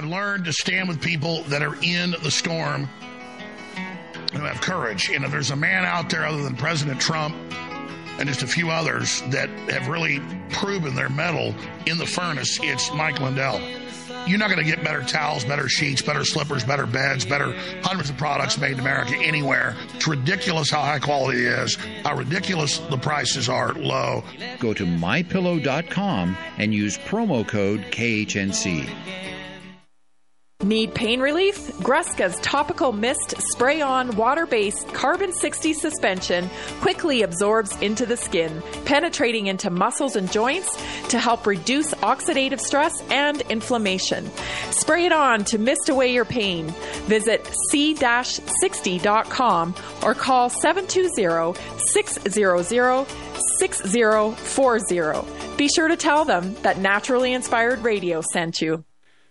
I've learned to stand with people that are in the storm who have courage. And if there's a man out there other than President Trump and just a few others that have really proven their mettle in the furnace, it's Mike Lindell. You're not going to get better towels, better sheets, better slippers, better beds, better hundreds of products made in America anywhere. It's ridiculous how high quality it is, how ridiculous the prices are low. Go to mypillow.com and use promo code KHNC. Need pain relief? Gruska's topical mist spray on water based carbon 60 suspension quickly absorbs into the skin, penetrating into muscles and joints to help reduce oxidative stress and inflammation. Spray it on to mist away your pain. Visit c-60.com or call 720 600 6040. Be sure to tell them that Naturally Inspired Radio sent you.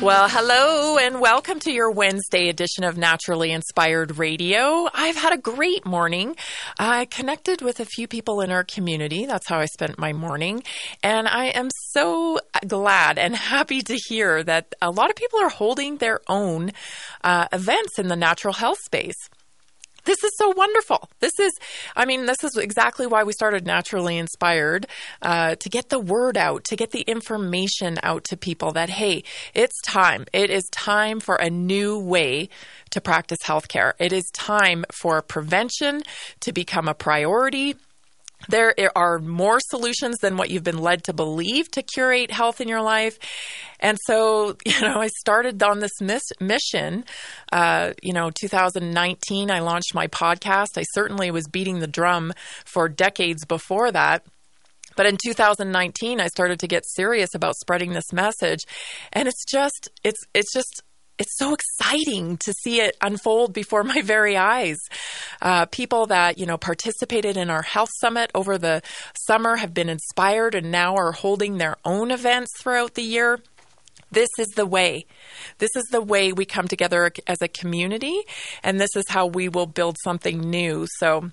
Well, hello and welcome to your Wednesday edition of Naturally Inspired Radio. I've had a great morning. I connected with a few people in our community. That's how I spent my morning. And I am so glad and happy to hear that a lot of people are holding their own uh, events in the natural health space. This is so wonderful. This is, I mean, this is exactly why we started Naturally Inspired uh, to get the word out, to get the information out to people that, hey, it's time. It is time for a new way to practice healthcare. It is time for prevention to become a priority there are more solutions than what you've been led to believe to curate health in your life. And so, you know, I started on this miss- mission. Uh, you know, 2019, I launched my podcast. I certainly was beating the drum for decades before that. But in 2019, I started to get serious about spreading this message. And it's just, it's, it's just, it's so exciting to see it unfold before my very eyes. Uh, people that you know participated in our health summit over the summer have been inspired and now are holding their own events throughout the year. This is the way. This is the way we come together as a community, and this is how we will build something new. So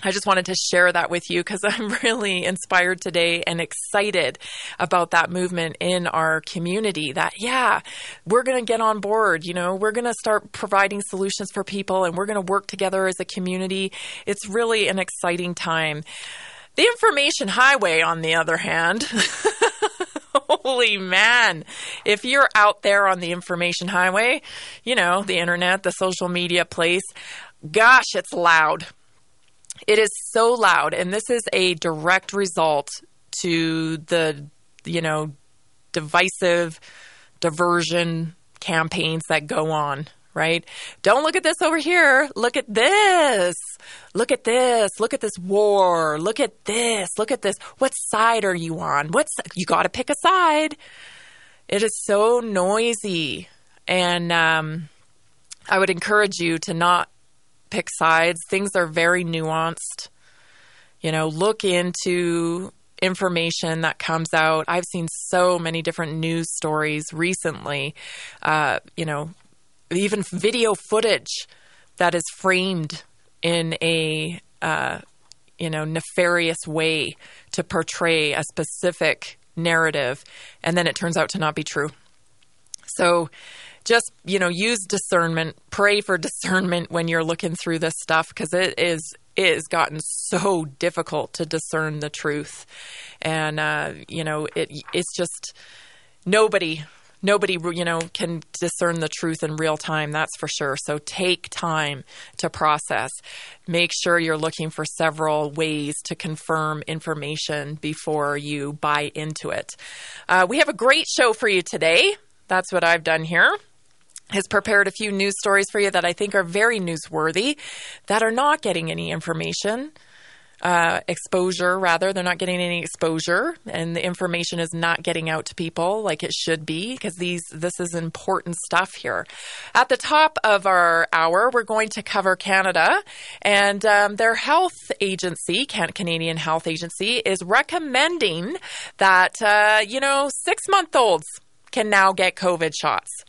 I just wanted to share that with you because I'm really inspired today and excited about that movement in our community. That, yeah, we're going to get on board. You know, we're going to start providing solutions for people and we're going to work together as a community. It's really an exciting time. The information highway, on the other hand, holy man, if you're out there on the information highway, you know, the internet, the social media place, gosh, it's loud it is so loud, and this is a direct result to the, you know, divisive diversion campaigns that go on, right? Don't look at this over here. Look at this. Look at this. Look at this war. Look at this. Look at this. What side are you on? What's you got to pick a side. It is so noisy, and um, I would encourage you to not pick sides. Things are very nuanced. You know, look into information that comes out. I've seen so many different news stories recently, uh, you know, even video footage that is framed in a, uh, you know, nefarious way to portray a specific narrative, and then it turns out to not be true. So, just you know use discernment pray for discernment when you're looking through this stuff because it is it has gotten so difficult to discern the truth. And uh, you know it it's just nobody nobody you know can discern the truth in real time that's for sure. So take time to process. Make sure you're looking for several ways to confirm information before you buy into it. Uh, we have a great show for you today. That's what i've done here has prepared a few news stories for you that I think are very newsworthy that are not getting any information. Uh, exposure rather they're not getting any exposure and the information is not getting out to people like it should be because these this is important stuff here at the top of our hour we're going to cover canada and um, their health agency canadian health agency is recommending that uh, you know six month olds can now get covid shots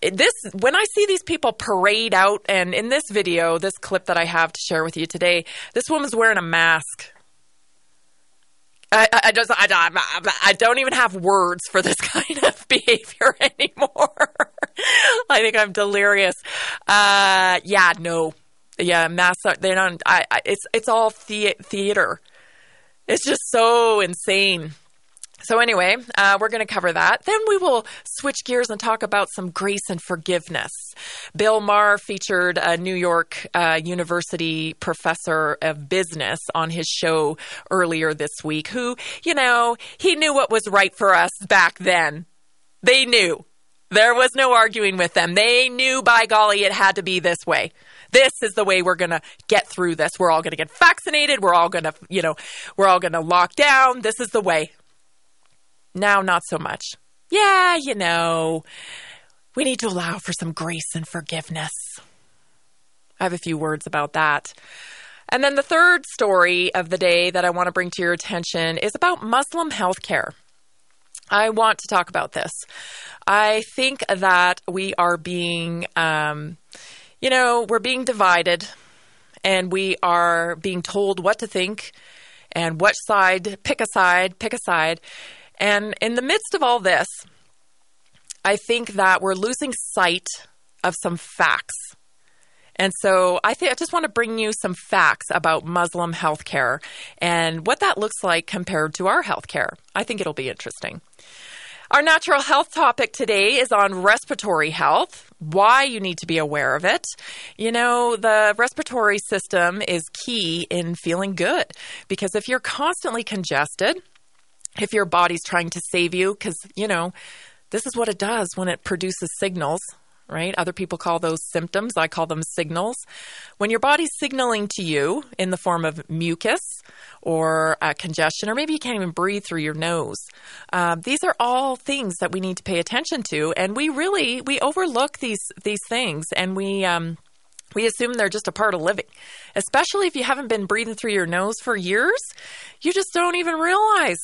this when I see these people parade out, and in this video, this clip that I have to share with you today, this woman's wearing a mask. I, I just I, I don't even have words for this kind of behavior anymore. I think I'm delirious. Uh, yeah, no, yeah, masks. They don't. I, I it's it's all the, theater. It's just so insane. So, anyway, uh, we're going to cover that. Then we will switch gears and talk about some grace and forgiveness. Bill Maher featured a New York uh, University professor of business on his show earlier this week, who, you know, he knew what was right for us back then. They knew. There was no arguing with them. They knew, by golly, it had to be this way. This is the way we're going to get through this. We're all going to get vaccinated. We're all going to, you know, we're all going to lock down. This is the way. Now, not so much. Yeah, you know, we need to allow for some grace and forgiveness. I have a few words about that. And then the third story of the day that I want to bring to your attention is about Muslim healthcare. I want to talk about this. I think that we are being, um, you know, we're being divided and we are being told what to think and what side, pick a side, pick a side. And in the midst of all this, I think that we're losing sight of some facts. And so I think I just want to bring you some facts about Muslim healthcare and what that looks like compared to our healthcare. I think it'll be interesting. Our natural health topic today is on respiratory health, why you need to be aware of it. You know, the respiratory system is key in feeling good because if you're constantly congested, if your body's trying to save you, because, you know, this is what it does when it produces signals right? Other people call those symptoms. I call them signals. When your body's signaling to you in the form of mucus or uh, congestion, or maybe you can't even breathe through your nose, uh, these are all things that we need to pay attention to. And we really we overlook these these things, and we. Um, we assume they're just a part of living, especially if you haven't been breathing through your nose for years. You just don't even realize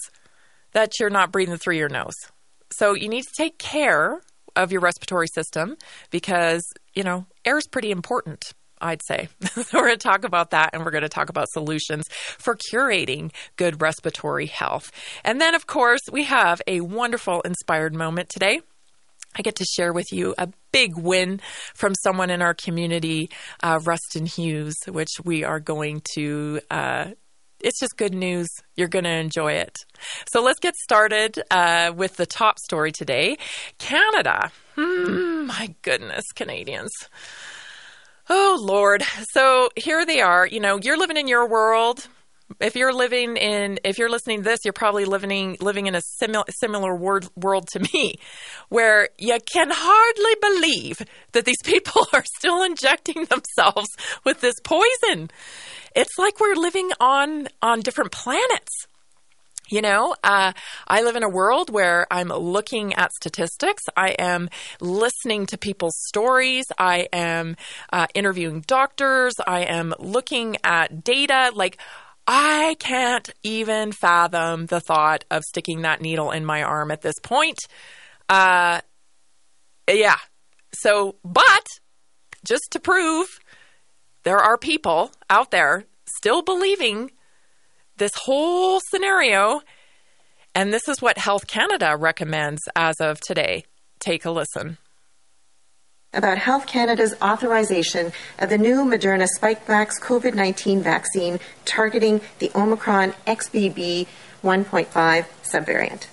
that you're not breathing through your nose. So you need to take care of your respiratory system because, you know, air is pretty important. I'd say. so we're going to talk about that and we're going to talk about solutions for curating good respiratory health. And then, of course, we have a wonderful inspired moment today. I get to share with you a big win from someone in our community, uh, Rustin Hughes, which we are going to uh, it's just good news. You're going to enjoy it. So let's get started uh, with the top story today Canada. Hmm, my goodness, Canadians. Oh, Lord. So here they are. You know, you're living in your world. If you're living in, if you're listening to this, you're probably living living in a similar similar world, world to me, where you can hardly believe that these people are still injecting themselves with this poison it's like we're living on on different planets. You know, uh, I live in a world where I'm looking at statistics. I am listening to people's stories. I am uh, interviewing doctors. I am looking at data. Like, I can't even fathom the thought of sticking that needle in my arm at this point. Uh, yeah. So, but just to prove there are people out there still believing this whole scenario. And this is what Health Canada recommends as of today. Take a listen. About Health Canada's authorization of the new Moderna Spikevax COVID 19 vaccine targeting the Omicron XBB 1.5 subvariant.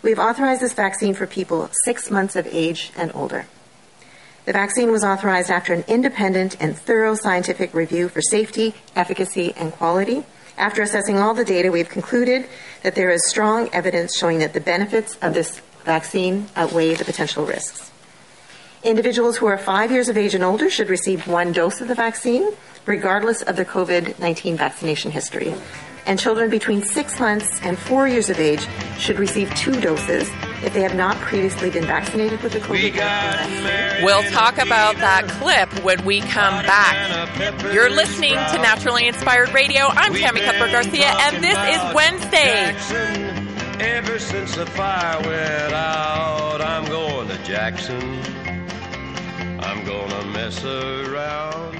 We've authorized this vaccine for people six months of age and older. The vaccine was authorized after an independent and thorough scientific review for safety, efficacy, and quality. After assessing all the data, we've concluded that there is strong evidence showing that the benefits of this vaccine outweigh the potential risks. Individuals who are five years of age and older should receive one dose of the vaccine, regardless of their COVID 19 vaccination history and children between six months and four years of age should receive two doses if they have not previously been vaccinated with the COVID vaccine. We'll talk about that clip when we come back. You're listening to Naturally Inspired Radio. I'm Tammy Cuthbert Garcia, and this is Wednesday. Ever since the fire went out, I'm going to Jackson. Gonna mess around.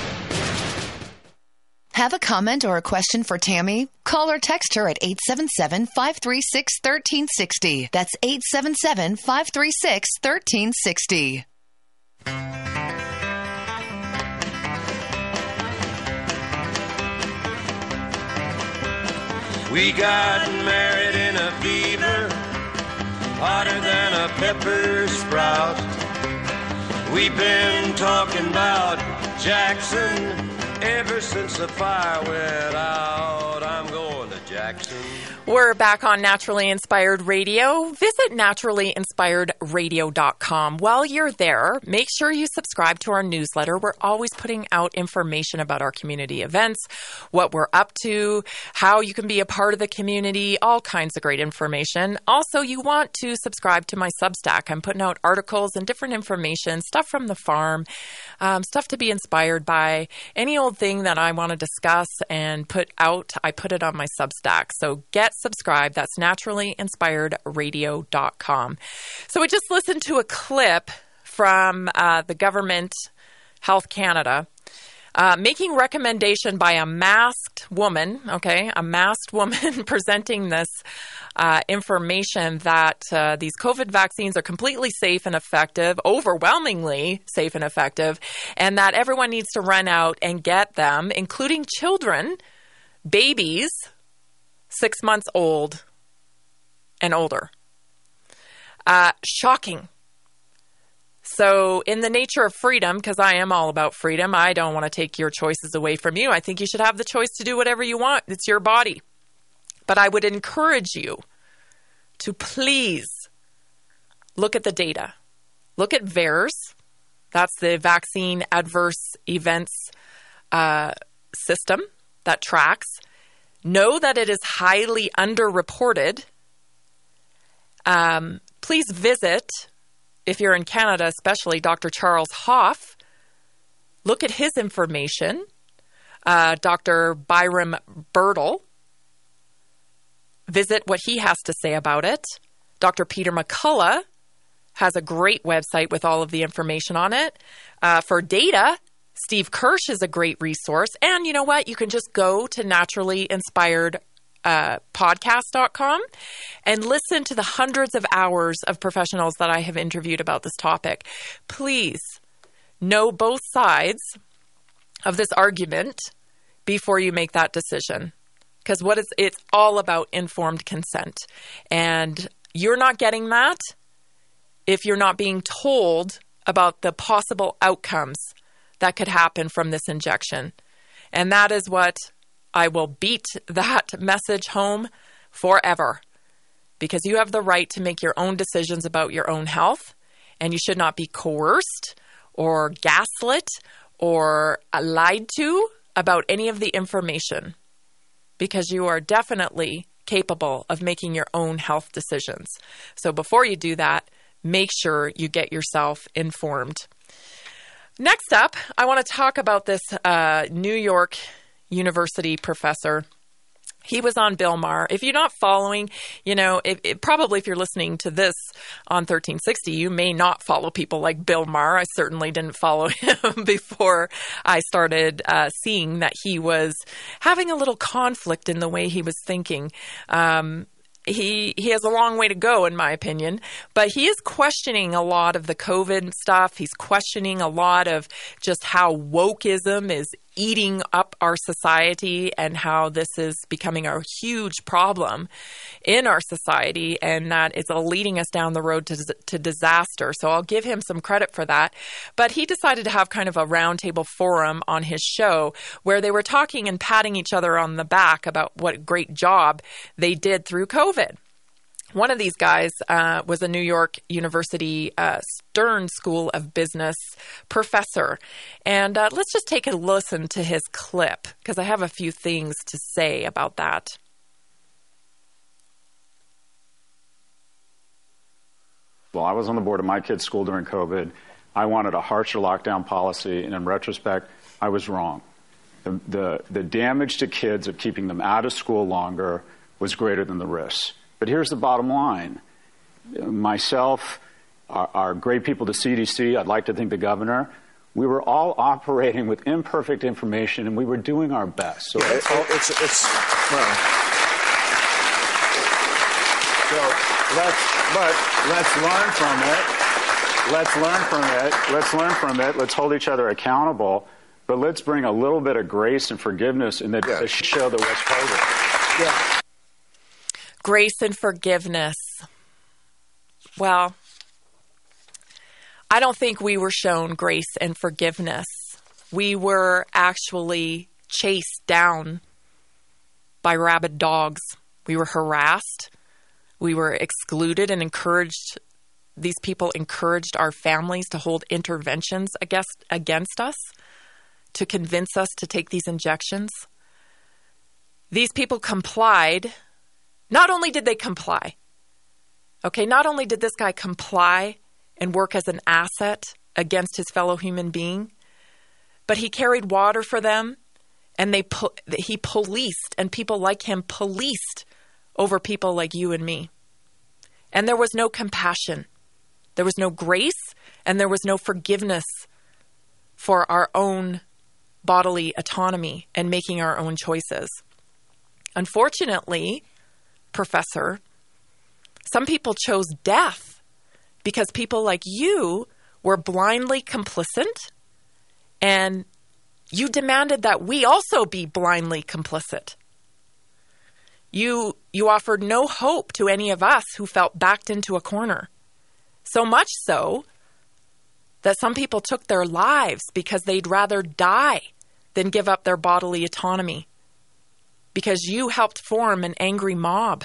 Have a comment or a question for Tammy? Call or text her at 877 536 1360. That's 877 536 1360. We got married in a fever, hotter than a pepper sprout. We've been talking about Jackson ever since the fire went out. I'm going to Jackson. We're back on Naturally Inspired Radio. Visit naturallyinspiredradio.com. While you're there, make sure you subscribe to our newsletter. We're always putting out information about our community events, what we're up to, how you can be a part of the community, all kinds of great information. Also, you want to subscribe to my Substack. I'm putting out articles and different information, stuff from the farm, um, stuff to be inspired by. Any old thing that I want to discuss and put out, I put it on my Substack. So get subscribed. That's naturallyinspiredradio.com. So we just listened to a clip from uh, the government, Health Canada, uh, making recommendation by a masked woman, okay, a masked woman presenting this uh, information that uh, these COVID vaccines are completely safe and effective, overwhelmingly safe and effective, and that everyone needs to run out and get them, including children, babies, six months old and older. Uh, shocking. So, in the nature of freedom, because I am all about freedom, I don't want to take your choices away from you. I think you should have the choice to do whatever you want. It's your body. But I would encourage you to please look at the data. Look at VAERS. That's the vaccine adverse events uh, system that tracks. Know that it is highly underreported. Um, please visit, if you're in Canada, especially Dr. Charles Hoffe. Look at his information. Uh, Dr. Byram Bridle. Visit what he has to say about it. Dr. Peter McCullough has a great website with all of the information on it. Uh, for data, Steve Kirsch is a great resource. And you know what? You can just go to naturally inspired uh, podcast.com and listen to the hundreds of hours of professionals that I have interviewed about this topic. Please know both sides of this argument before you make that decision. Because what is it's all about informed consent. And you're not getting that if you're not being told about the possible outcomes that could happen from this injection. And that is what I will beat that message home forever because you have the right to make your own decisions about your own health and you should not be coerced or gaslit or lied to about any of the information because you are definitely capable of making your own health decisions. So before you do that, make sure you get yourself informed. Next up, I want to talk about this uh, New York University professor. He was on Bill Maher. If you're not following, you know, if, if, probably if you're listening to this on 1360, you may not follow people like Bill Maher. I certainly didn't follow him before I started uh, seeing that he was having a little conflict in the way he was thinking. Um, he he has a long way to go in my opinion but he is questioning a lot of the covid stuff. He's questioning a lot of just how wokeism is eating up our society and how this is becoming a huge problem in our society and that it's leading us down the road to, to disaster. So I'll give him some credit for that. But he decided to have kind of a roundtable forum on his show where they were talking and patting each other on the back about what great job they did through COVID. One of these guys uh, was a New York University uh, Stern School of Business professor. And uh, let's just take a listen to his clip because I have a few things to say about that. Well, I was on the board of my kid's school during COVID. I wanted a harsher lockdown policy, and in retrospect, I was wrong. The, the, the damage to kids of keeping them out of school longer was greater than the risks. But here's the bottom line myself, our, our great people, the CDC, I'd like to think the governor, we were all operating with imperfect information and we were doing our best. So yeah, it's, it's, it's, well. So let's, but let's learn from it. Let's learn from it. Let's learn from it. Let's hold each other accountable. But let's bring a little bit of grace and forgiveness in the yeah. to show the West Coast. Yeah. Grace and forgiveness. Well, I don't think we were shown grace and forgiveness. We were actually chased down by rabid dogs. We were harassed. We were excluded and encouraged. These people encouraged our families to hold interventions against, against us to convince us to take these injections. These people complied. Not only did they comply, okay, not only did this guy comply and work as an asset against his fellow human being, but he carried water for them and they he policed and people like him policed over people like you and me. And there was no compassion. There was no grace and there was no forgiveness for our own bodily autonomy and making our own choices. Unfortunately, professor, some people chose death because people like you were blindly complicit and you demanded that we also be blindly complicit. You, you offered no hope to any of us who felt backed into a corner. So much so that some people took their lives because they'd rather die than give up their bodily autonomy. Because you helped form an angry mob.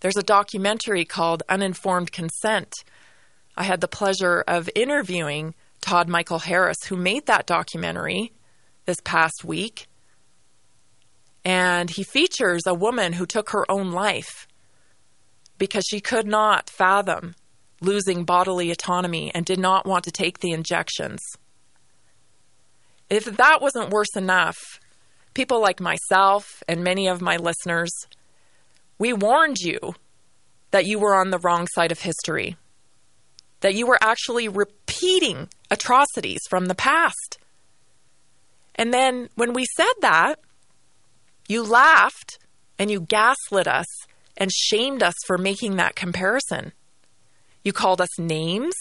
There's a documentary called Uninformed Consent. I had the pleasure of interviewing Todd Michael Harris, who made that documentary this past week. And he features a woman who took her own life because she could not fathom losing bodily autonomy and did not want to take the injections. If that wasn't worse enough, people like myself and many of my listeners, we warned you that you were on the wrong side of history that you were actually repeating atrocities from the past. And then when we said that, you laughed and you gaslit us and shamed us for making that comparison. You called us names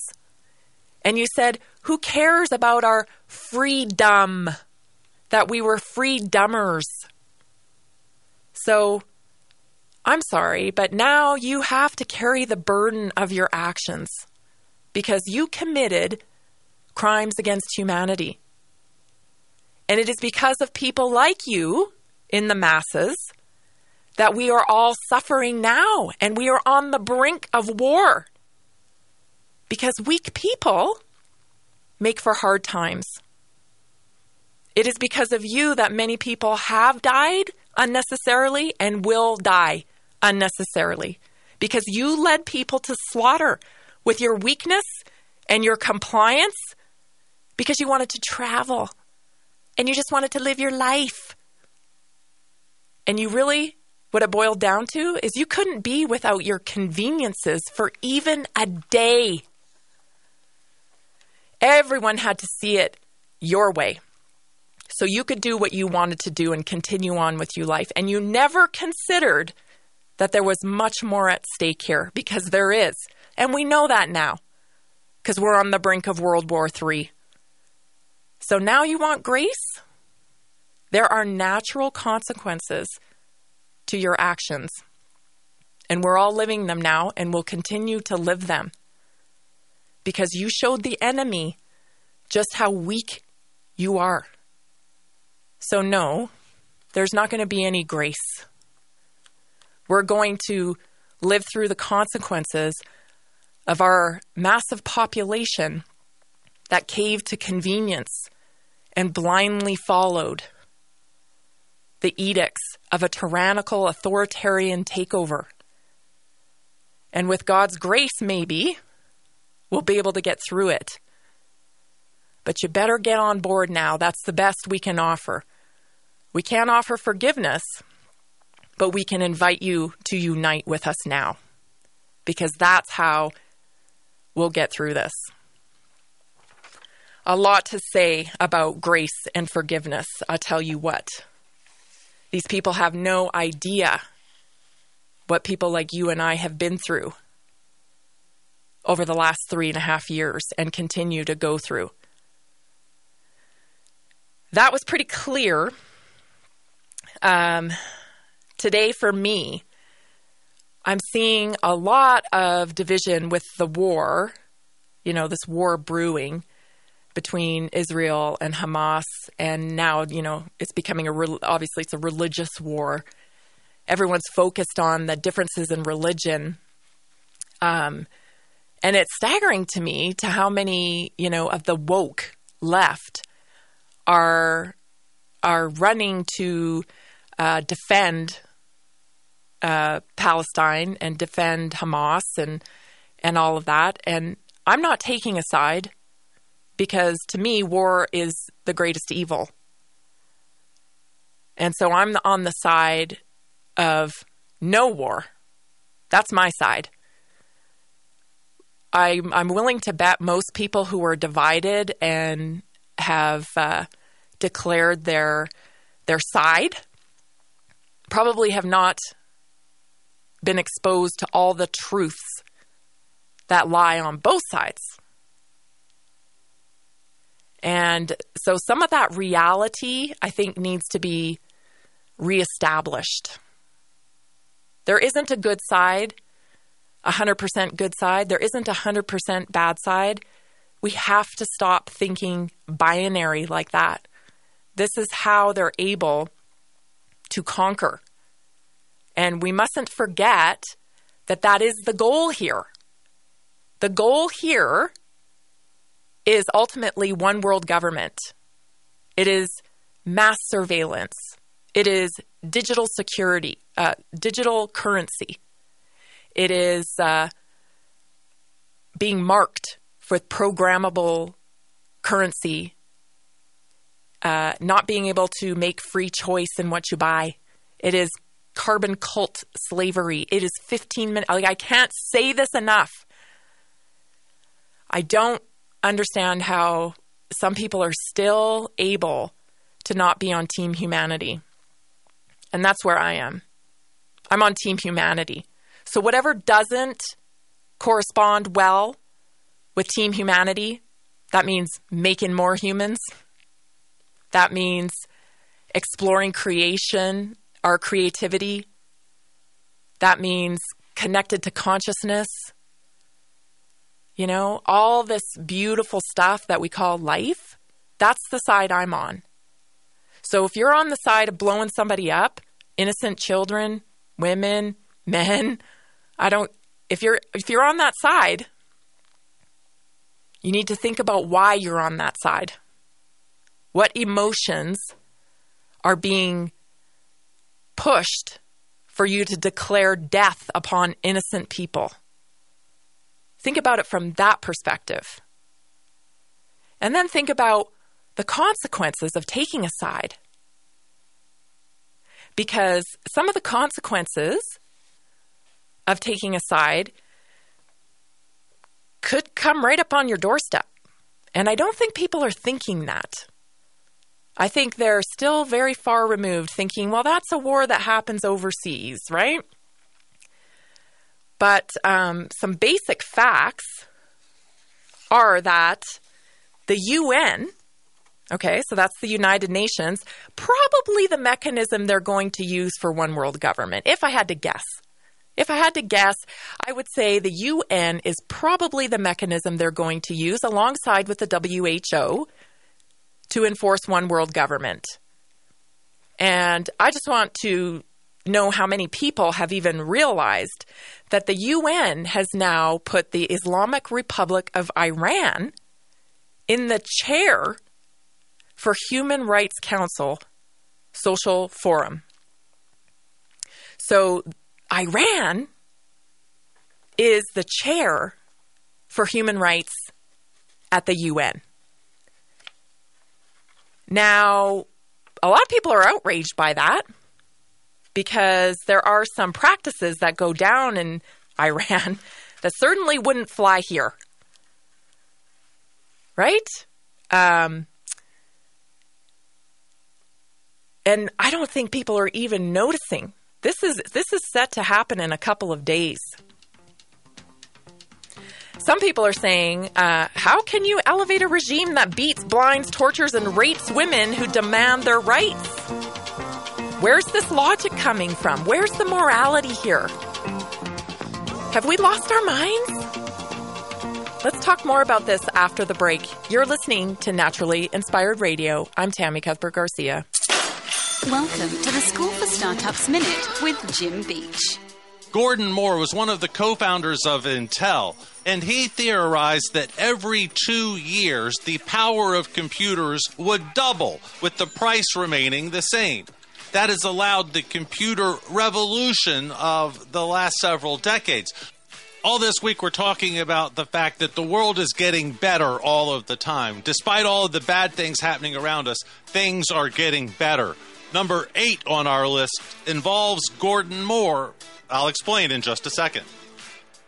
and you said, Who cares about our freedom? That we were free dumbers. So I'm sorry, but now you have to carry the burden of your actions because you committed crimes against humanity. And it is because of people like you in the masses that we are all suffering now and we are on the brink of war. Because weak people make for hard times. It is because of you that many people have died unnecessarily and will die unnecessarily. Because you led people to slaughter with your weakness and your compliance because you wanted to travel and you just wanted to live your life. And you really, what it boiled down to is you couldn't be without your conveniences for even a day. Everyone had to see it your way. So you could do what you wanted to do and continue on with your life. And you never considered that there was much more at stake here because there is. And we know that now because we're on the brink of World War III. So now you want grace? There are natural consequences to your actions. And we're all living them now and will continue to live them. Because you showed the enemy just how weak you are. So, no, there's not going to be any grace. We're going to live through the consequences of our massive population that caved to convenience and blindly followed the edicts of a tyrannical authoritarian takeover. And with God's grace, maybe, we'll be able to get through it. But you better get on board now. That's the best we can offer. We can't offer forgiveness, but we can invite you to unite with us now. Because that's how We'll get through this. A lot to say about grace and forgiveness, I'll tell you what. These people have no idea what people like you and I have been through over the last three and a half years and continue to go through. That was pretty clear. Um, today, for me, I'm seeing a lot of division with the war, you know, this war brewing between Israel and Hamas. And now, you know, it's becoming a, re- obviously, it's a religious war. Everyone's focused on the differences in religion. Um, and it's staggering to me to how many, you know, of the woke left are are running to uh, defend uh, Palestine and defend Hamas and and all of that. And I'm not taking a side because to me, war is the greatest evil. And so I'm on the side of no war. That's my side. I'm, I'm willing to bet most people who are divided and have uh, declared their their side probably have not been exposed to all the truths that lie on both sides. And so some of that reality, I think, needs to be reestablished. There isn't a good side, a 100% good side. There isn't a 100% bad side. We have to stop thinking binary like that. This is how they're able to conquer. And we mustn't forget that that is the goal here. The goal here is ultimately one world government. It is mass surveillance. It is digital security, uh, digital currency. It is uh, being marked with programmable currency, uh, not being able to make free choice in what you buy. It is carbon cult slavery. It is 15 minutes. Like, I can't say this enough. I don't understand how some people are still able to not be on Team Humanity. And that's where I am. I'm on Team Humanity. So, whatever doesn't correspond well with Team Humanity, that means making more humans. That means exploring creation, our creativity. That means connected to consciousness. You know, all this beautiful stuff that we call life, that's the side I'm on. So if you're on the side of blowing somebody up, innocent children, women, men, I don't if you're if you're on that side, you need to think about why you're on that side. What emotions are being pushed for you to declare death upon innocent people? Think about it from that perspective. And then think about the consequences of taking a side. Because some of the consequences of taking a side could come right up on your doorstep. And I don't think people are thinking that. I think they're still very far removed, thinking, well, that's a war that happens overseas, right? But um, some basic facts are that the UN, okay, so that's the United Nations, probably the mechanism they're going to use for one world government, if I had to guess. If I had to guess, I would say the UN is probably the mechanism they're going to use alongside with the WHO to enforce one world government. And I just want to know how many people have even realized that the UN has now put the Islamic Republic of Iran in the chair for Human Rights Council Social Forum. So Iran is the chair for human rights at the UN. Now, a lot of people are outraged by that because there are some practices that go down in Iran that certainly wouldn't fly here. Right? Um, and I don't think people are even noticing. This is this is set to happen in a couple of days. Some people are saying, uh, how can you elevate a regime that beats, blinds, tortures, and rapes women who demand their rights? Where's this logic coming from? Where's the morality here? Have we lost our minds? Let's talk more about this after the break. You're listening to Naturally Inspired Radio. I'm Tammy Cuthbert Garcia. Welcome to the School for Startups Minute with Jim Beach. Gordon Moore was one of the co founders of Intel, and he theorized that every two years the power of computers would double, with the price remaining the same. That has allowed the computer revolution of the last several decades. All this week, we're talking about the fact that the world is getting better all of the time. Despite all of the bad things happening around us, things are getting better. Number eight on our list involves Gordon Moore. I'll explain in just a second.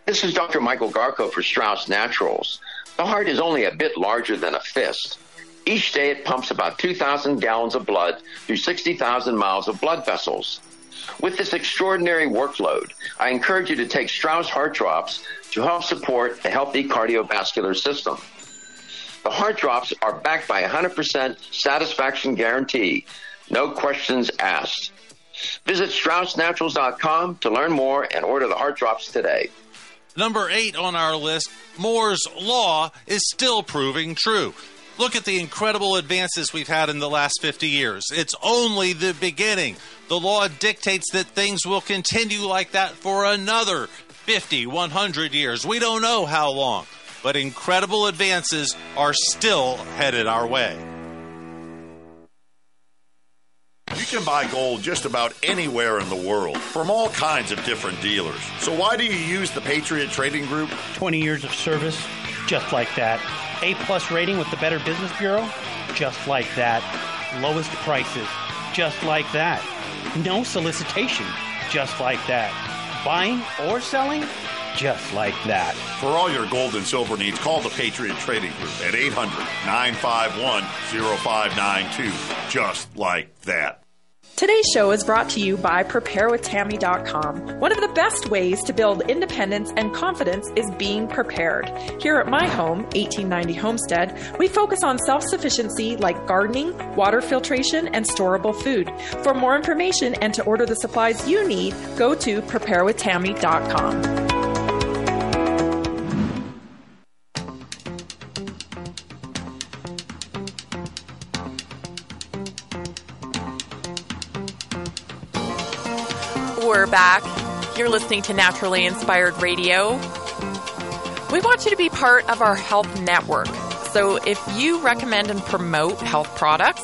This is Dr. Michael Garko for Strauss Naturals. The heart is only a bit larger than a fist. Each day it pumps about 2,000 gallons of blood through 60,000 miles of blood vessels. With this extraordinary workload, I encourage you to take Strauss Heart Drops to help support a healthy cardiovascular system. The heart drops are backed by a 100% satisfaction guarantee no questions asked. Visit StraussNaturals.com to learn more and order the heart drops today. Number eight on our list Moore's Law is still proving true. Look at the incredible advances we've had in the last 50 years. It's only the beginning. The law dictates that things will continue like that for another 50, 100 years. We don't know how long, but incredible advances are still headed our way. Can buy gold just about anywhere in the world from all kinds of different dealers. So why do you use the Patriot Trading Group? 20 years of service, just like that. A plus rating with the Better Business Bureau, just like that. Lowest prices, just like that. No solicitation, just like that. Buying or selling, just like that. For all your gold and silver needs, call the Patriot Trading Group at 800 951 0592. Just like that. Today's show is brought to you by PrepareWithTammy.com. One of the best ways to build independence and confidence is being prepared. Here at my home, 1890 Homestead, we focus on self sufficiency like gardening, water filtration, and storable food. For more information and to order the supplies you need, go to PrepareWithTammy.com. back. You're listening to Naturally Inspired Radio. We want you to be part of our health network. So if you recommend and promote health products,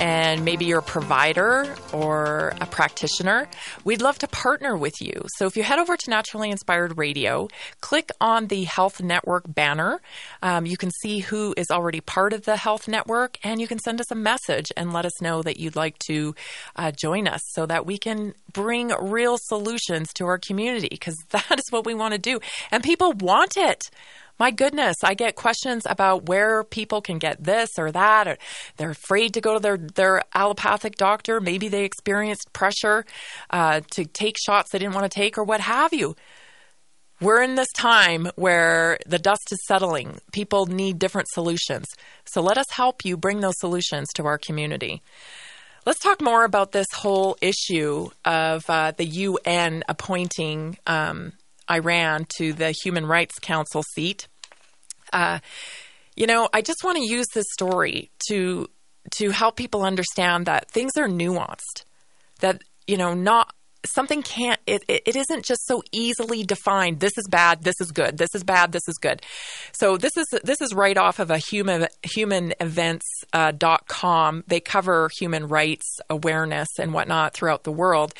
and maybe you're a provider or a practitioner, we'd love to partner with you. So if you head over to Naturally Inspired Radio, click on the Health Network banner. Um, you can see who is already part of the Health Network, and you can send us a message and let us know that you'd like to uh, join us so that we can bring real solutions to our community because that is what we want to do. And people want it my goodness, I get questions about where people can get this or that. Or they're afraid to go to their, their allopathic doctor. Maybe they experienced pressure uh, to take shots they didn't want to take or what have you. We're in this time where the dust is settling. People need different solutions. So let us help you bring those solutions to our community. Let's talk more about this whole issue of uh, the UN appointing um, Iran to the Human Rights Council seat. Uh, you know, I just want to use this story to to help people understand that things are nuanced. That you know, not something can't it, it, isn't just so easily defined this is bad this is good this is bad this is good so this is this is right off of a human human events uh, they cover human rights awareness and whatnot throughout the world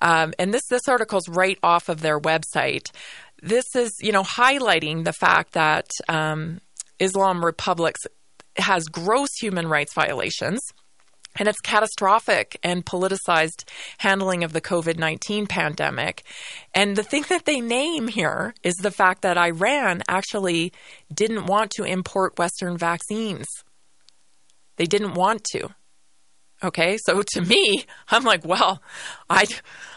um, and this this article is right off of their website. This is you know highlighting the fact that um, Islam republics has gross human rights violations. And it's catastrophic and politicized handling of the COVID 19 pandemic. And the thing that they name here is the fact that Iran actually didn't want to import Western vaccines. They didn't want to. Okay, so to me, I'm like, well, I,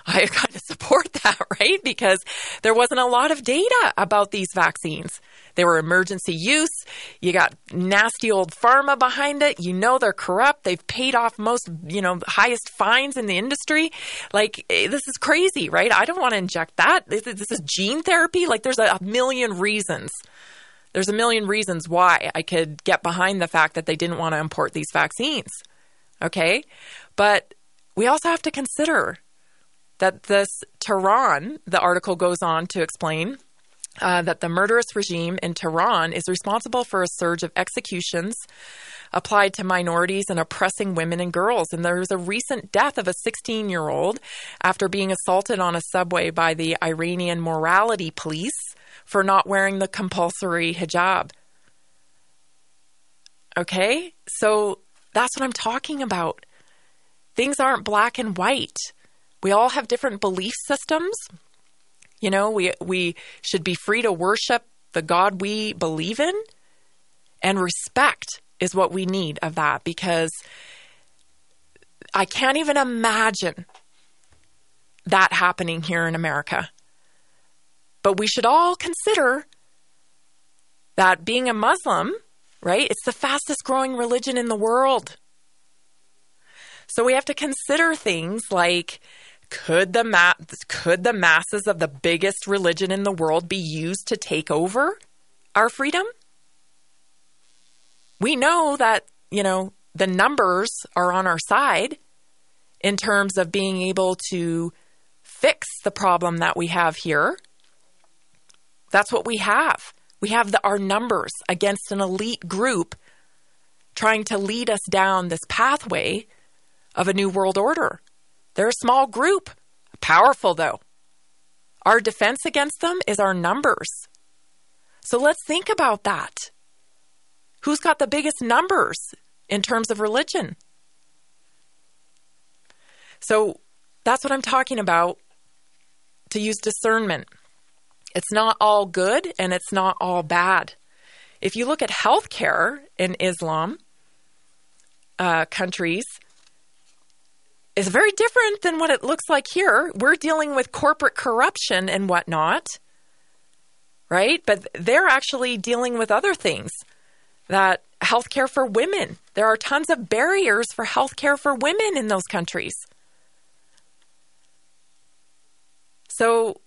I kind of support that, right? Because there wasn't a lot of data about these vaccines. They were emergency use. You got nasty old pharma behind it. You know they're corrupt. They've paid off most, you know, highest fines in the industry. Like eh, this is crazy, right? I don't want to inject that. This is, this is gene therapy. Like there's a million reasons. There's a million reasons why I could get behind the fact that they didn't want to import these vaccines. Okay? But we also have to consider that this Tehran, the article goes on to explain uh, that the murderous regime in Tehran is responsible for a surge of executions applied to minorities and oppressing women and girls. And there was a recent death of a 16 year old after being assaulted on a subway by the Iranian morality police for not wearing the compulsory hijab. Okay? So that's what I'm talking about. Things aren't black and white. We all have different belief systems. You know, we we should be free to worship the God we believe in and respect is what we need of that because I can't even imagine that happening here in America. But we should all consider that being a Muslim, right? It's the fastest growing religion in the world. So we have to consider things like could the ma- could the masses of the biggest religion in the world be used to take over our freedom? We know that, you know, the numbers are on our side in terms of being able to fix the problem that we have here. That's what we have. We have the, our numbers against an elite group trying to lead us down this pathway of a new world order. They're a small group, powerful though. Our defense against them is our numbers. So let's think about that. Who's got the biggest numbers in terms of religion? So that's what I'm talking about to use discernment. It's not all good and it's not all bad. If you look at healthcare in Islam uh, countries, it's very different than what it looks like here. We're dealing with corporate corruption and whatnot, right? But they're actually dealing with other things that healthcare for women. There are tons of barriers for healthcare for women in those countries. So,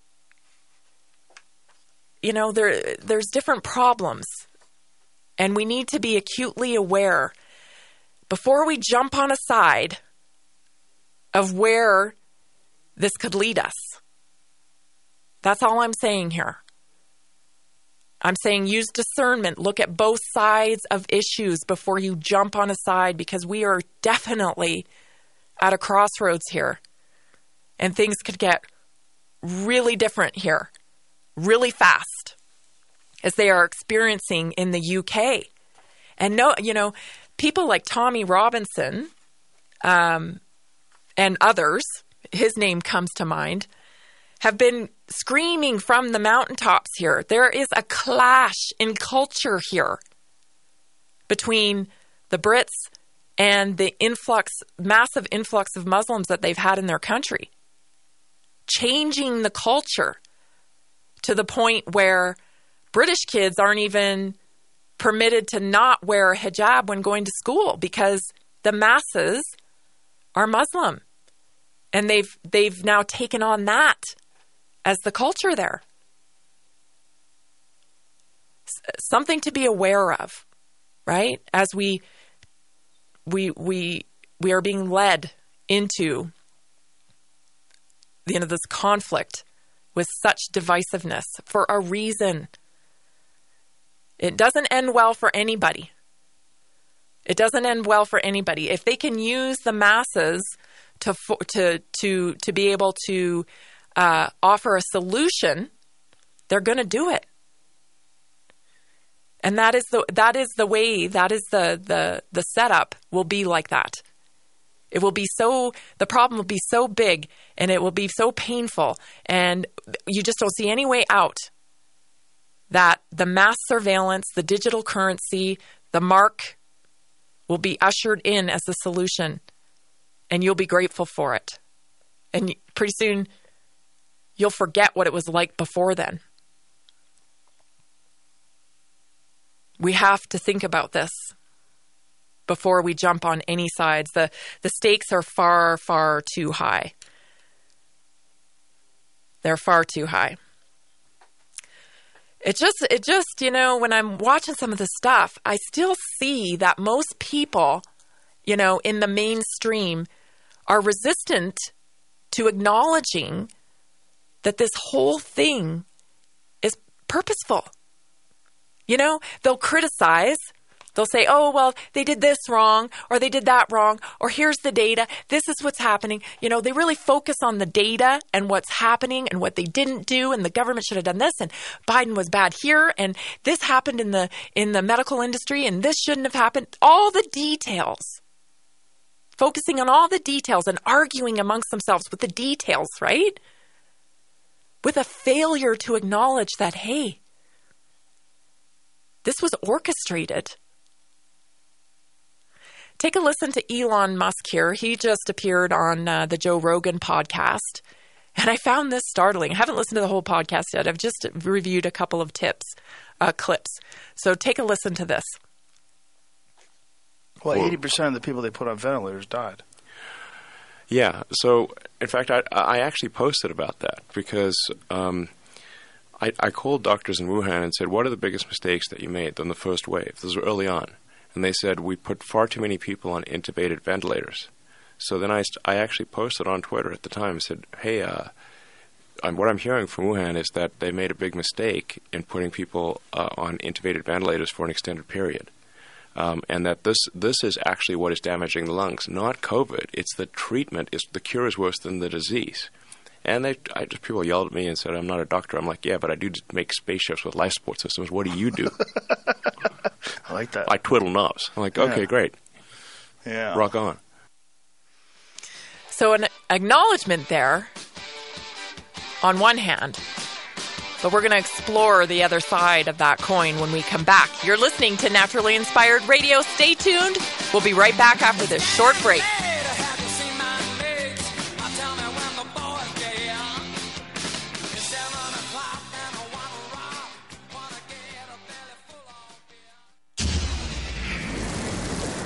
you know, there there's different problems, and we need to be acutely aware before we jump on a side of where this could lead us. That's all I'm saying here. I'm saying use discernment. Look at both sides of issues before you jump on a side because we are definitely at a crossroads here. And things could get really different here, really fast, as they are experiencing in the UK. And no, you know, people like Tommy Robinson, um, and others, his name comes to mind, have been screaming from the mountaintops here. There is a clash in culture here between the Brits and the influx, massive influx of Muslims that they've had in their country, changing the culture to the point where British kids aren't even permitted to not wear a hijab when going to school because the masses are Muslim. And they've they've now taken on that as the culture there. S- something to be aware of, right? As we we we we are being led into the end of this conflict with such divisiveness for a reason. It doesn't end well for anybody. It doesn't end well for anybody. If they can use the masses to to to to be able to uh, offer a solution, they're going to do it. And that is the that is the way that is the the the setup will be like that. It will be so the problem will be so big and it will be so painful and you just don't see any way out that the mass surveillance, the digital currency, the mark will be ushered in as the solution and you'll be grateful for it. And pretty soon you'll forget what it was like before then. we have to think about this before we jump on any sides. The, the stakes are far, far too high. They're far too high. It just, it just, you know, when I'm watching some of the stuff, I still see that most people, you know, in the mainstream are resistant to acknowledging that this whole thing is purposeful. You know, they'll criticize. They'll say, oh, well, they did this wrong, or they did that wrong, or here's the data. This is what's happening. You know, they really focus on the data and what's happening and what they didn't do, and the government should have done this, and Biden was bad here, and this happened in the in the medical industry, and this shouldn't have happened. All the details. Focusing on all the details and arguing amongst themselves with the details, right? With a failure to acknowledge that, hey, this was orchestrated. Take a listen to Elon Musk here. He just appeared on uh, the Joe Rogan podcast. And I found this startling. I haven't listened to the whole podcast yet. I've just reviewed a couple of tips, uh, clips. So take a listen to this. Well, eighty percent of the people they put on ventilators died. Yeah. So, in fact, I, I actually posted about that because um, I, I called doctors in Wuhan and said, "What are the biggest mistakes that you made on the first wave?" This was early on, and they said we put far too many people on intubated ventilators. So then I, st- I actually posted on Twitter at the time and said, "Hey, uh, I'm, what I'm hearing from Wuhan is that they made a big mistake in putting people uh, on intubated ventilators for an extended period." Um, and that this this is actually what is damaging the lungs, not COVID. It's the treatment. Is the cure is worse than the disease. And they, I just people yelled at me and said, "I'm not a doctor." I'm like, "Yeah, but I do make spaceships with life support systems. What do you do?" I like that. I twiddle knobs. I'm like, "Okay, Yeah. great, Yeah. rock on." So, an acknowledgement there on one hand, but we're going to explore the other side of that coin when we come back. You're listening to Naturally Inspired Radio. Stay tuned. We'll be right back after this short break.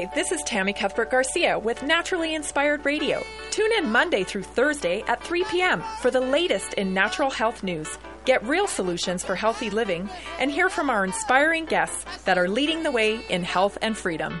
Hi, this is Tammy Cuthbert Garcia with Naturally Inspired Radio. Tune in Monday through Thursday at 3 p.m. for the latest in natural health news. Get real solutions for healthy living and hear from our inspiring guests that are leading the way in health and freedom.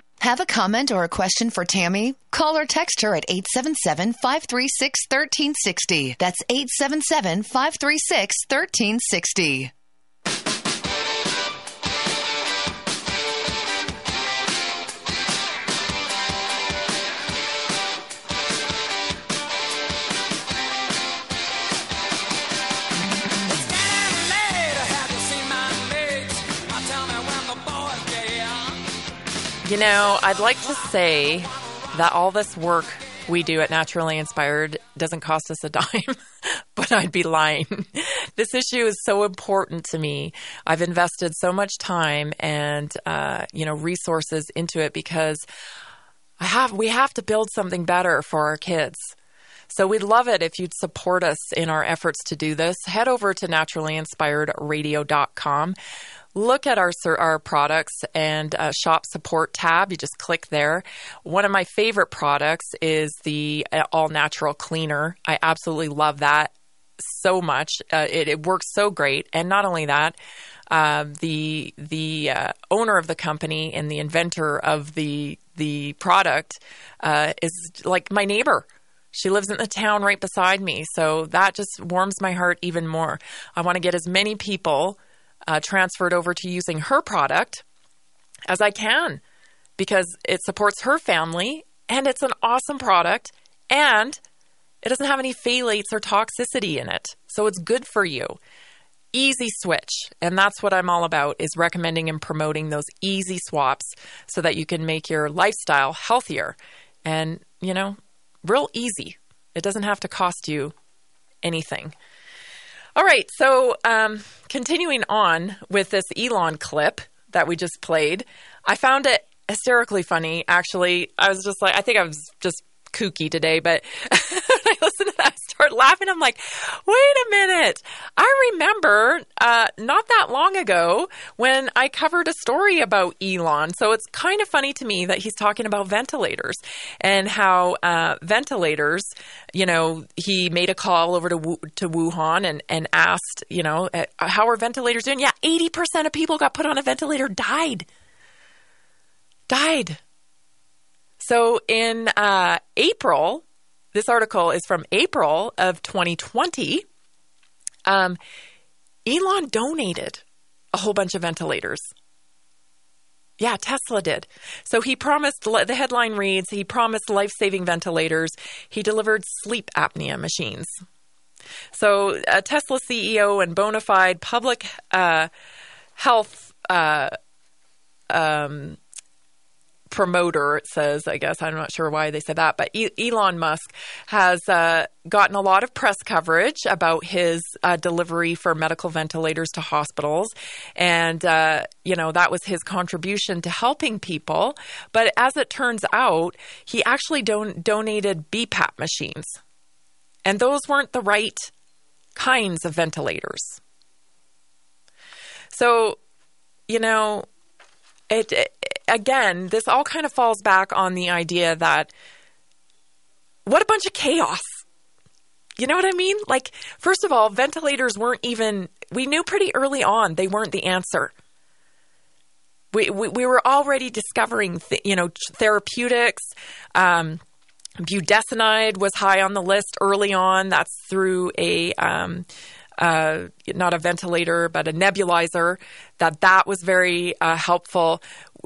Have a comment or a question for Tammy? Call or text her at 877 536 1360. That's 877 536 1360. You know, I'd like to say that all this work we do at Naturally Inspired doesn't cost us a dime, but I'd be lying. this issue is so important to me. I've invested so much time and uh, you know resources into it because I have we have to build something better for our kids. So we'd love it if you'd support us in our efforts to do this. Head over to naturallyinspiredradio.com. Look at our our products and uh, shop support tab. You just click there. One of my favorite products is the uh, all natural cleaner. I absolutely love that so much. Uh, it, it works so great. And not only that, uh, the the uh, owner of the company and the inventor of the the product uh, is like my neighbor. She lives in the town right beside me, so that just warms my heart even more. I want to get as many people uh, transferred over to using her product as I can because it supports her family and it's an awesome product and it doesn't have any phthalates or toxicity in it. So it's good for you. Easy switch. And that's what I'm all about is recommending and promoting those easy swaps so that you can make your lifestyle healthier and, you know, real easy. It doesn't have to cost you anything. All right, so um, continuing on with this Elon clip that we just played, I found it hysterically funny. Actually, I was just like, I think I was just kooky today, but I listened to that, start laughing. I'm like, wait a minute. I remember uh, not that long ago when I covered a story about Elon. So it's kind of funny to me that he's talking about ventilators and how uh, ventilators, you know, he made a call over to to Wuhan and, and asked, you know, uh, how are ventilators doing? Yeah, 80% of people got put on a ventilator died. Died. So in uh, April, this article is from April of 2020. Um, Elon donated a whole bunch of ventilators. Yeah, Tesla did. So he promised, the headline reads, he promised life saving ventilators. He delivered sleep apnea machines. So, a Tesla CEO and bona fide public uh, health uh, um, promoter, it says, I guess. I'm not sure why they said that, but Elon Musk has uh, gotten a lot of press coverage about his uh, delivery for medical ventilators to hospitals. And, uh, you know, that was his contribution to helping people. But as it turns out, he actually don- donated BiPAP machines. And those weren't the right kinds of ventilators. So, you know, it, it again, this all kind of falls back on the idea that what a bunch of chaos. You know what I mean? Like, first of all, ventilators weren't even, we knew pretty early on they weren't the answer. We, we, we were already discovering, th- you know, therapeutics. Um, budesonide was high on the list early on. That's through a, um, uh, not a ventilator, but a nebulizer, that that was very uh, helpful.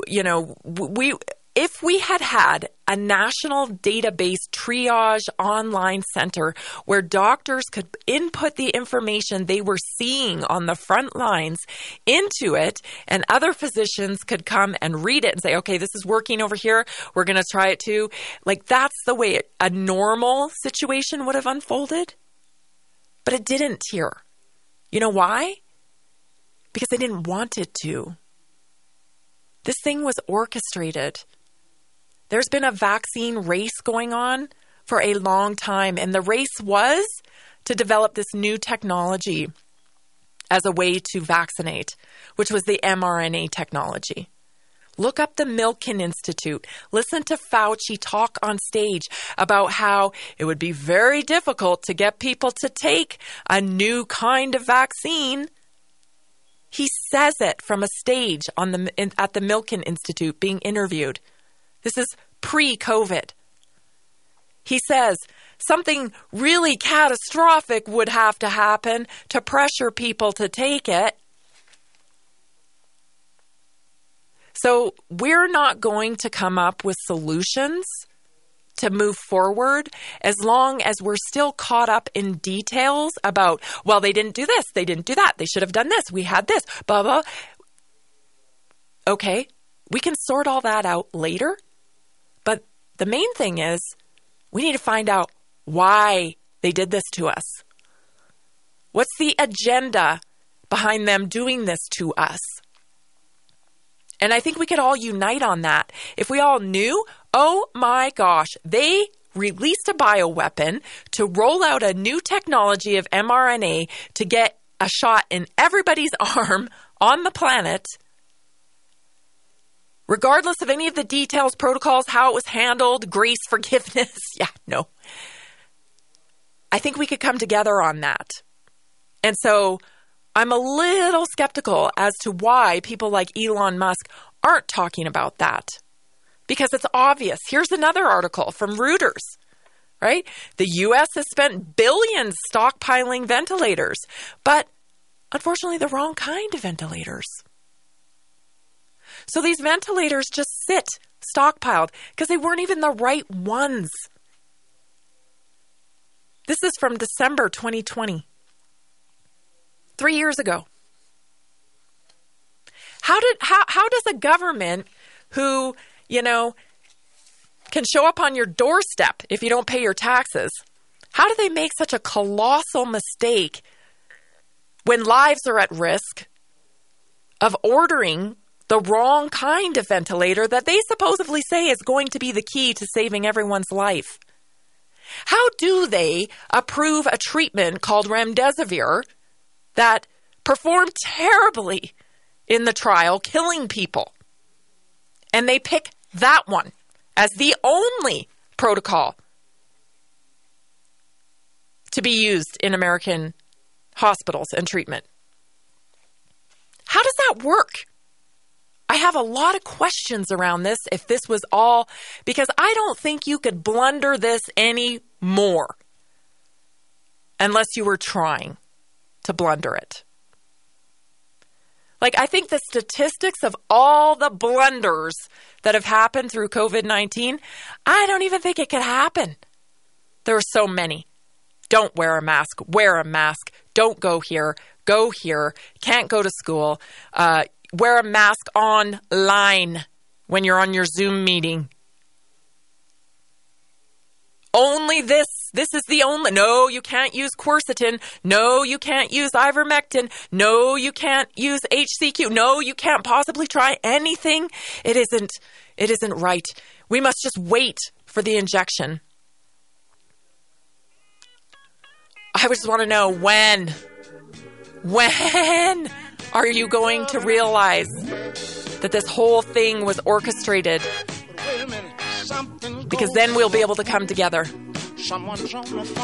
You know, we if we had had a national database triage online center where doctors could input the information they were seeing on the front lines into it, and other physicians could come and read it and say, okay, this is working over here. We're going to try it too. Like, that's the way a normal situation would have unfolded. But it didn't here. You know why? Because they didn't want it to. This thing was orchestrated. There's been a vaccine race going on for a long time, and the race was to develop this new technology as a way to vaccinate, which was the mRNA technology. Look up the Milken Institute. Listen to Fauci talk on stage about how it would be very difficult to get people to take a new kind of vaccine. Says it from a stage on the, in, at the Milken Institute being interviewed. This is pre COVID. He says something really catastrophic would have to happen to pressure people to take it. So we're not going to come up with solutions to move forward as long as we're still caught up in details about, well, they didn't do this, they didn't do that, they should have done this, we had this, blah, blah. Okay, we can sort all that out later. But the main thing is we need to find out why they did this to us. What's the agenda behind them doing this to us? And I think we could all unite on that. If we all knew, oh my gosh, they released a bioweapon to roll out a new technology of mRNA to get a shot in everybody's arm on the planet, regardless of any of the details, protocols, how it was handled, grace, forgiveness. yeah, no. I think we could come together on that. And so I'm a little skeptical as to why people like Elon Musk aren't talking about that. Because it's obvious. Here's another article from Reuters, right? The U.S. has spent billions stockpiling ventilators, but unfortunately, the wrong kind of ventilators. So these ventilators just sit stockpiled because they weren't even the right ones. This is from December 2020, three years ago. How did how how does a government who you know can show up on your doorstep if you don't pay your taxes? How do they make such a colossal mistake when lives are at risk of ordering the wrong kind of ventilator that they supposedly say is going to be the key to saving everyone's life? How do they approve a treatment called remdesivir that performed terribly in the trial, killing people? And they pick that one as the only protocol to be used in American hospitals and treatment. How does that work? I have a lot of questions around this if this was all, because I don't think you could blunder this any more unless you were trying to blunder it. Like, I think the statistics of all the blunders that have happened through COVID 19, I don't even think it could happen. There are so many. Don't wear a mask, wear a mask, don't go here, go here, can't go to school, uh, wear a mask online when you're on your Zoom meeting. Only this. This is the only. No, you can't use quercetin. No, you can't use ivermectin. No, you can't use HCQ. No, you can't possibly try anything. It isn't. It isn't right. We must just wait for the injection. I just want to know when. When are you going to realize that this whole thing was orchestrated? Because then we'll be able to come together.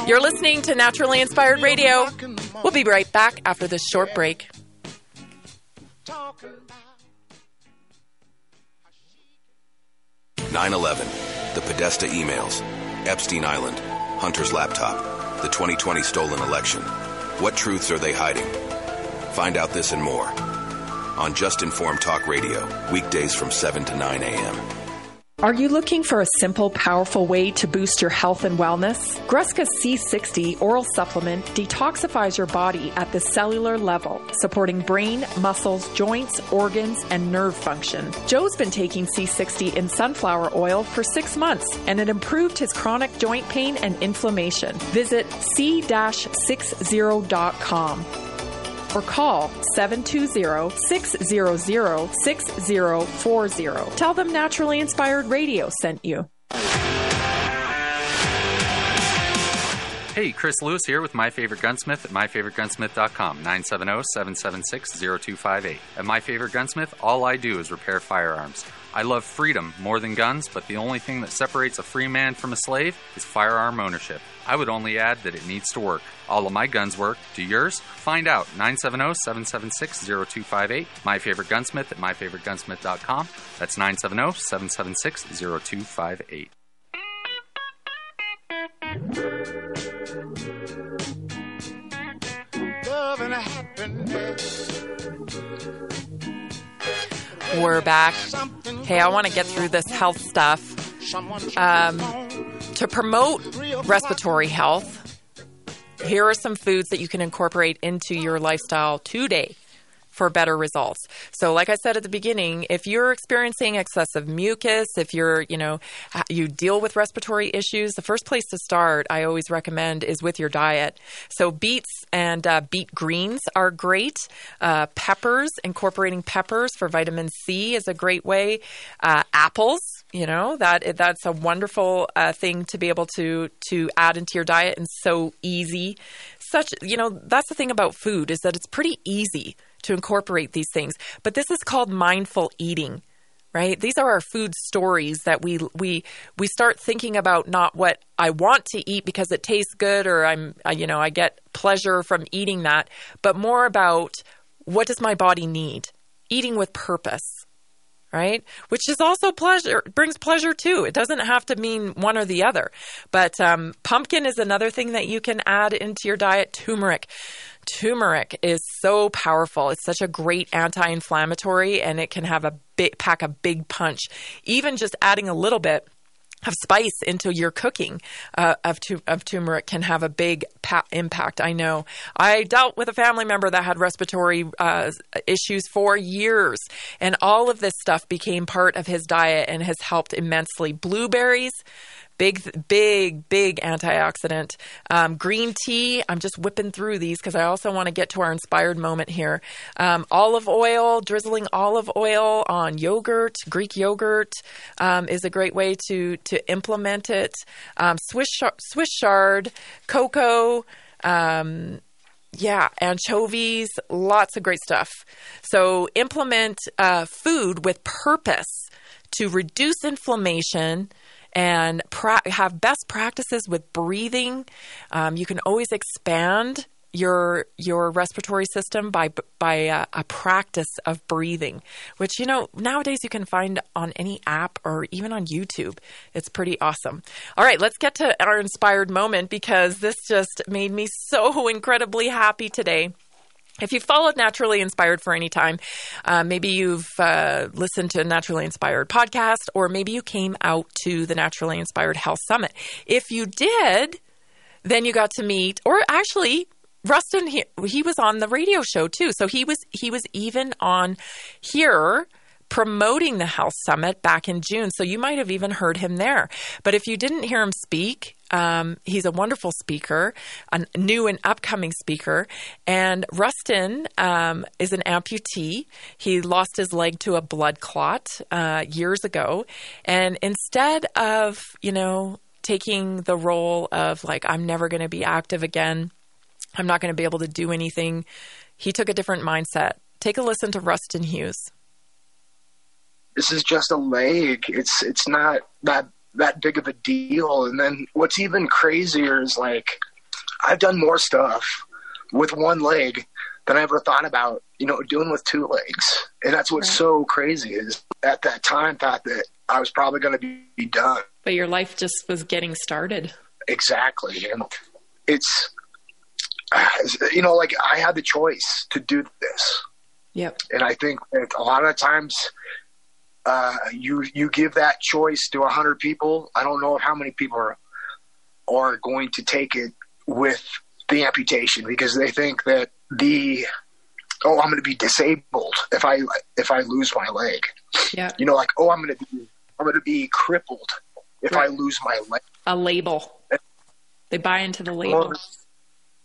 You're listening to Naturally Inspired Radio. We'll be right back after this short break. 9-11, the Podesta emails, Epstein Island, Hunter's laptop, the 2020 stolen election. What truths are they hiding? Find out this and more on Just Informed Talk Radio, weekdays from 7 to 9 a.m. Are you looking for a simple, powerful way to boost your health and wellness? Gruska C60 oral supplement detoxifies your body at the cellular level, supporting brain, muscles, joints, organs, and nerve function. Joe's been taking C60 in sunflower oil for six months, and it improved his chronic joint pain and inflammation. Visit c-60.com or call 720-600-6040. Tell them Naturally Inspired Radio sent you. Hey, Chris Lewis here with My Favorite Gunsmith at MyFavoriteGunsmith.com, 970-776-0258. At My Favorite Gunsmith, all I do is repair firearms. I love freedom more than guns, but the only thing that separates a free man from a slave is firearm ownership. I would only add that it needs to work. All of my guns work. Do yours? Find out. 970-776-0258. My Favorite Gunsmith at MyFavoriteGunsmith.com. That's 970-776-0258. Love and happiness. We're back. Hey, I want to get through this health stuff. Um, to promote respiratory health, here are some foods that you can incorporate into your lifestyle today for better results. So like I said at the beginning, if you're experiencing excessive mucus, if you're, you know, you deal with respiratory issues, the first place to start I always recommend is with your diet. So beets and uh, beet greens are great. Uh, peppers, incorporating peppers for vitamin C is a great way. Uh, apples, you know that that's a wonderful uh, thing to be able to to add into your diet and so easy such you know that's the thing about food is that it's pretty easy to incorporate these things but this is called mindful eating right? These are our food stories that we we we start thinking about not what I want to eat because it tastes good or I'm you know I get pleasure from eating that, but more about what does my body need? Eating with purpose. Right, which is also pleasure brings pleasure too. It doesn't have to mean one or the other, but um, pumpkin is another thing that you can add into your diet. Turmeric, turmeric is so powerful. It's such a great anti-inflammatory, and it can have a big pack a big punch. Even just adding a little bit of spice into your cooking uh, of, tu- of turmeric can have a big pa- impact. I know. I dealt with a family member that had respiratory uh, issues for years, and all of this stuff became part of his diet and has helped immensely. Blueberries. Big, big, big antioxidant. Um, green tea. I'm just whipping through these because I also want to get to our inspired moment here. Um, olive oil, drizzling olive oil on yogurt, Greek yogurt um, is a great way to to implement it. Um, Swiss Swiss chard, cocoa. Um, yeah, anchovies, lots of great stuff. So implement uh, food with purpose to reduce inflammation and pra- have best practices with breathing. Um, you can always expand your your respiratory system by by uh, a practice of breathing, which you know nowadays you can find on any app or even on YouTube. It's pretty awesome. All right, let's get to our inspired moment because this just made me so incredibly happy today. If you've followed Naturally Inspired for any time, uh, maybe you've uh, listened to a Naturally Inspired podcast, or maybe you came out to the Naturally Inspired Health Summit. If you did, then you got to meet, or actually, Rustin he, he was on the radio show too. So he was he was even on here promoting the Health Summit back in June. So you might have even heard him there. But if you didn't hear him speak, um, he's a wonderful speaker, a new and upcoming speaker. And Rustin um, is an amputee. He lost his leg to a blood clot uh, years ago. And instead of, you know, taking the role of like, I'm never going to be active again, I'm not going to be able to do anything, he took a different mindset. Take a listen to Rustin Hughes this is just a leg. It's it's not that that big of a deal. And then what's even crazier is like I've done more stuff with one leg than I ever thought about, you know, doing with two legs. And that's what's right. so crazy is at that time thought that I was probably going to be, be done. But your life just was getting started. Exactly. And it's, you know, like I had the choice to do this. Yep. And I think that a lot of times uh, you you give that choice to a hundred people. I don't know how many people are are going to take it with the amputation because they think that the oh I'm going to be disabled if I if I lose my leg. Yeah. You know, like oh I'm going to be I'm going to be crippled if right. I lose my leg. A label. They buy into the label. Well,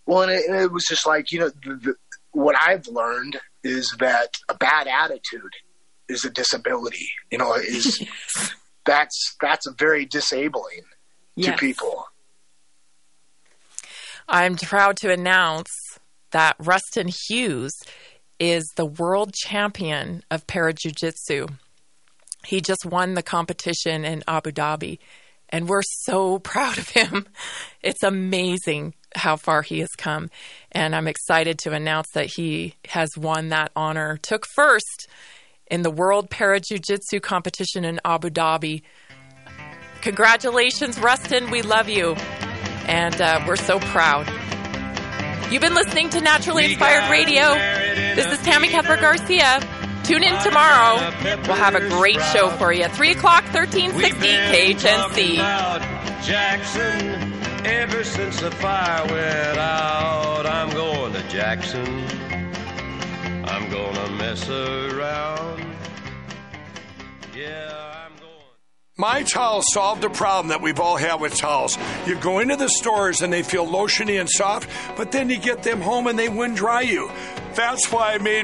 well and, it, and it was just like you know the, the, what I've learned is that a bad attitude is a disability. You know, is that's that's very disabling yes. to people. I'm proud to announce that Rustin Hughes is the world champion of para jiu-jitsu. He just won the competition in Abu Dhabi and we're so proud of him. It's amazing how far he has come and I'm excited to announce that he has won that honor. Took first in the World Para Jiu Jitsu competition in Abu Dhabi. Congratulations, Rustin. We love you. And uh, we're so proud. You've been listening to Naturally Inspired Radio. This is Tammy Cuthbert Garcia. Tune in tomorrow. We'll have a great show for you. 3 o'clock, 1360 KHNC. Jackson, ever since the fire went out, I'm going to Jackson. I'm gonna mess around. Yeah, I'm going. My towel solved a problem that we've all had with towels. You go into the stores and they feel lotiony and soft, but then you get them home and they wind dry you. That's why I made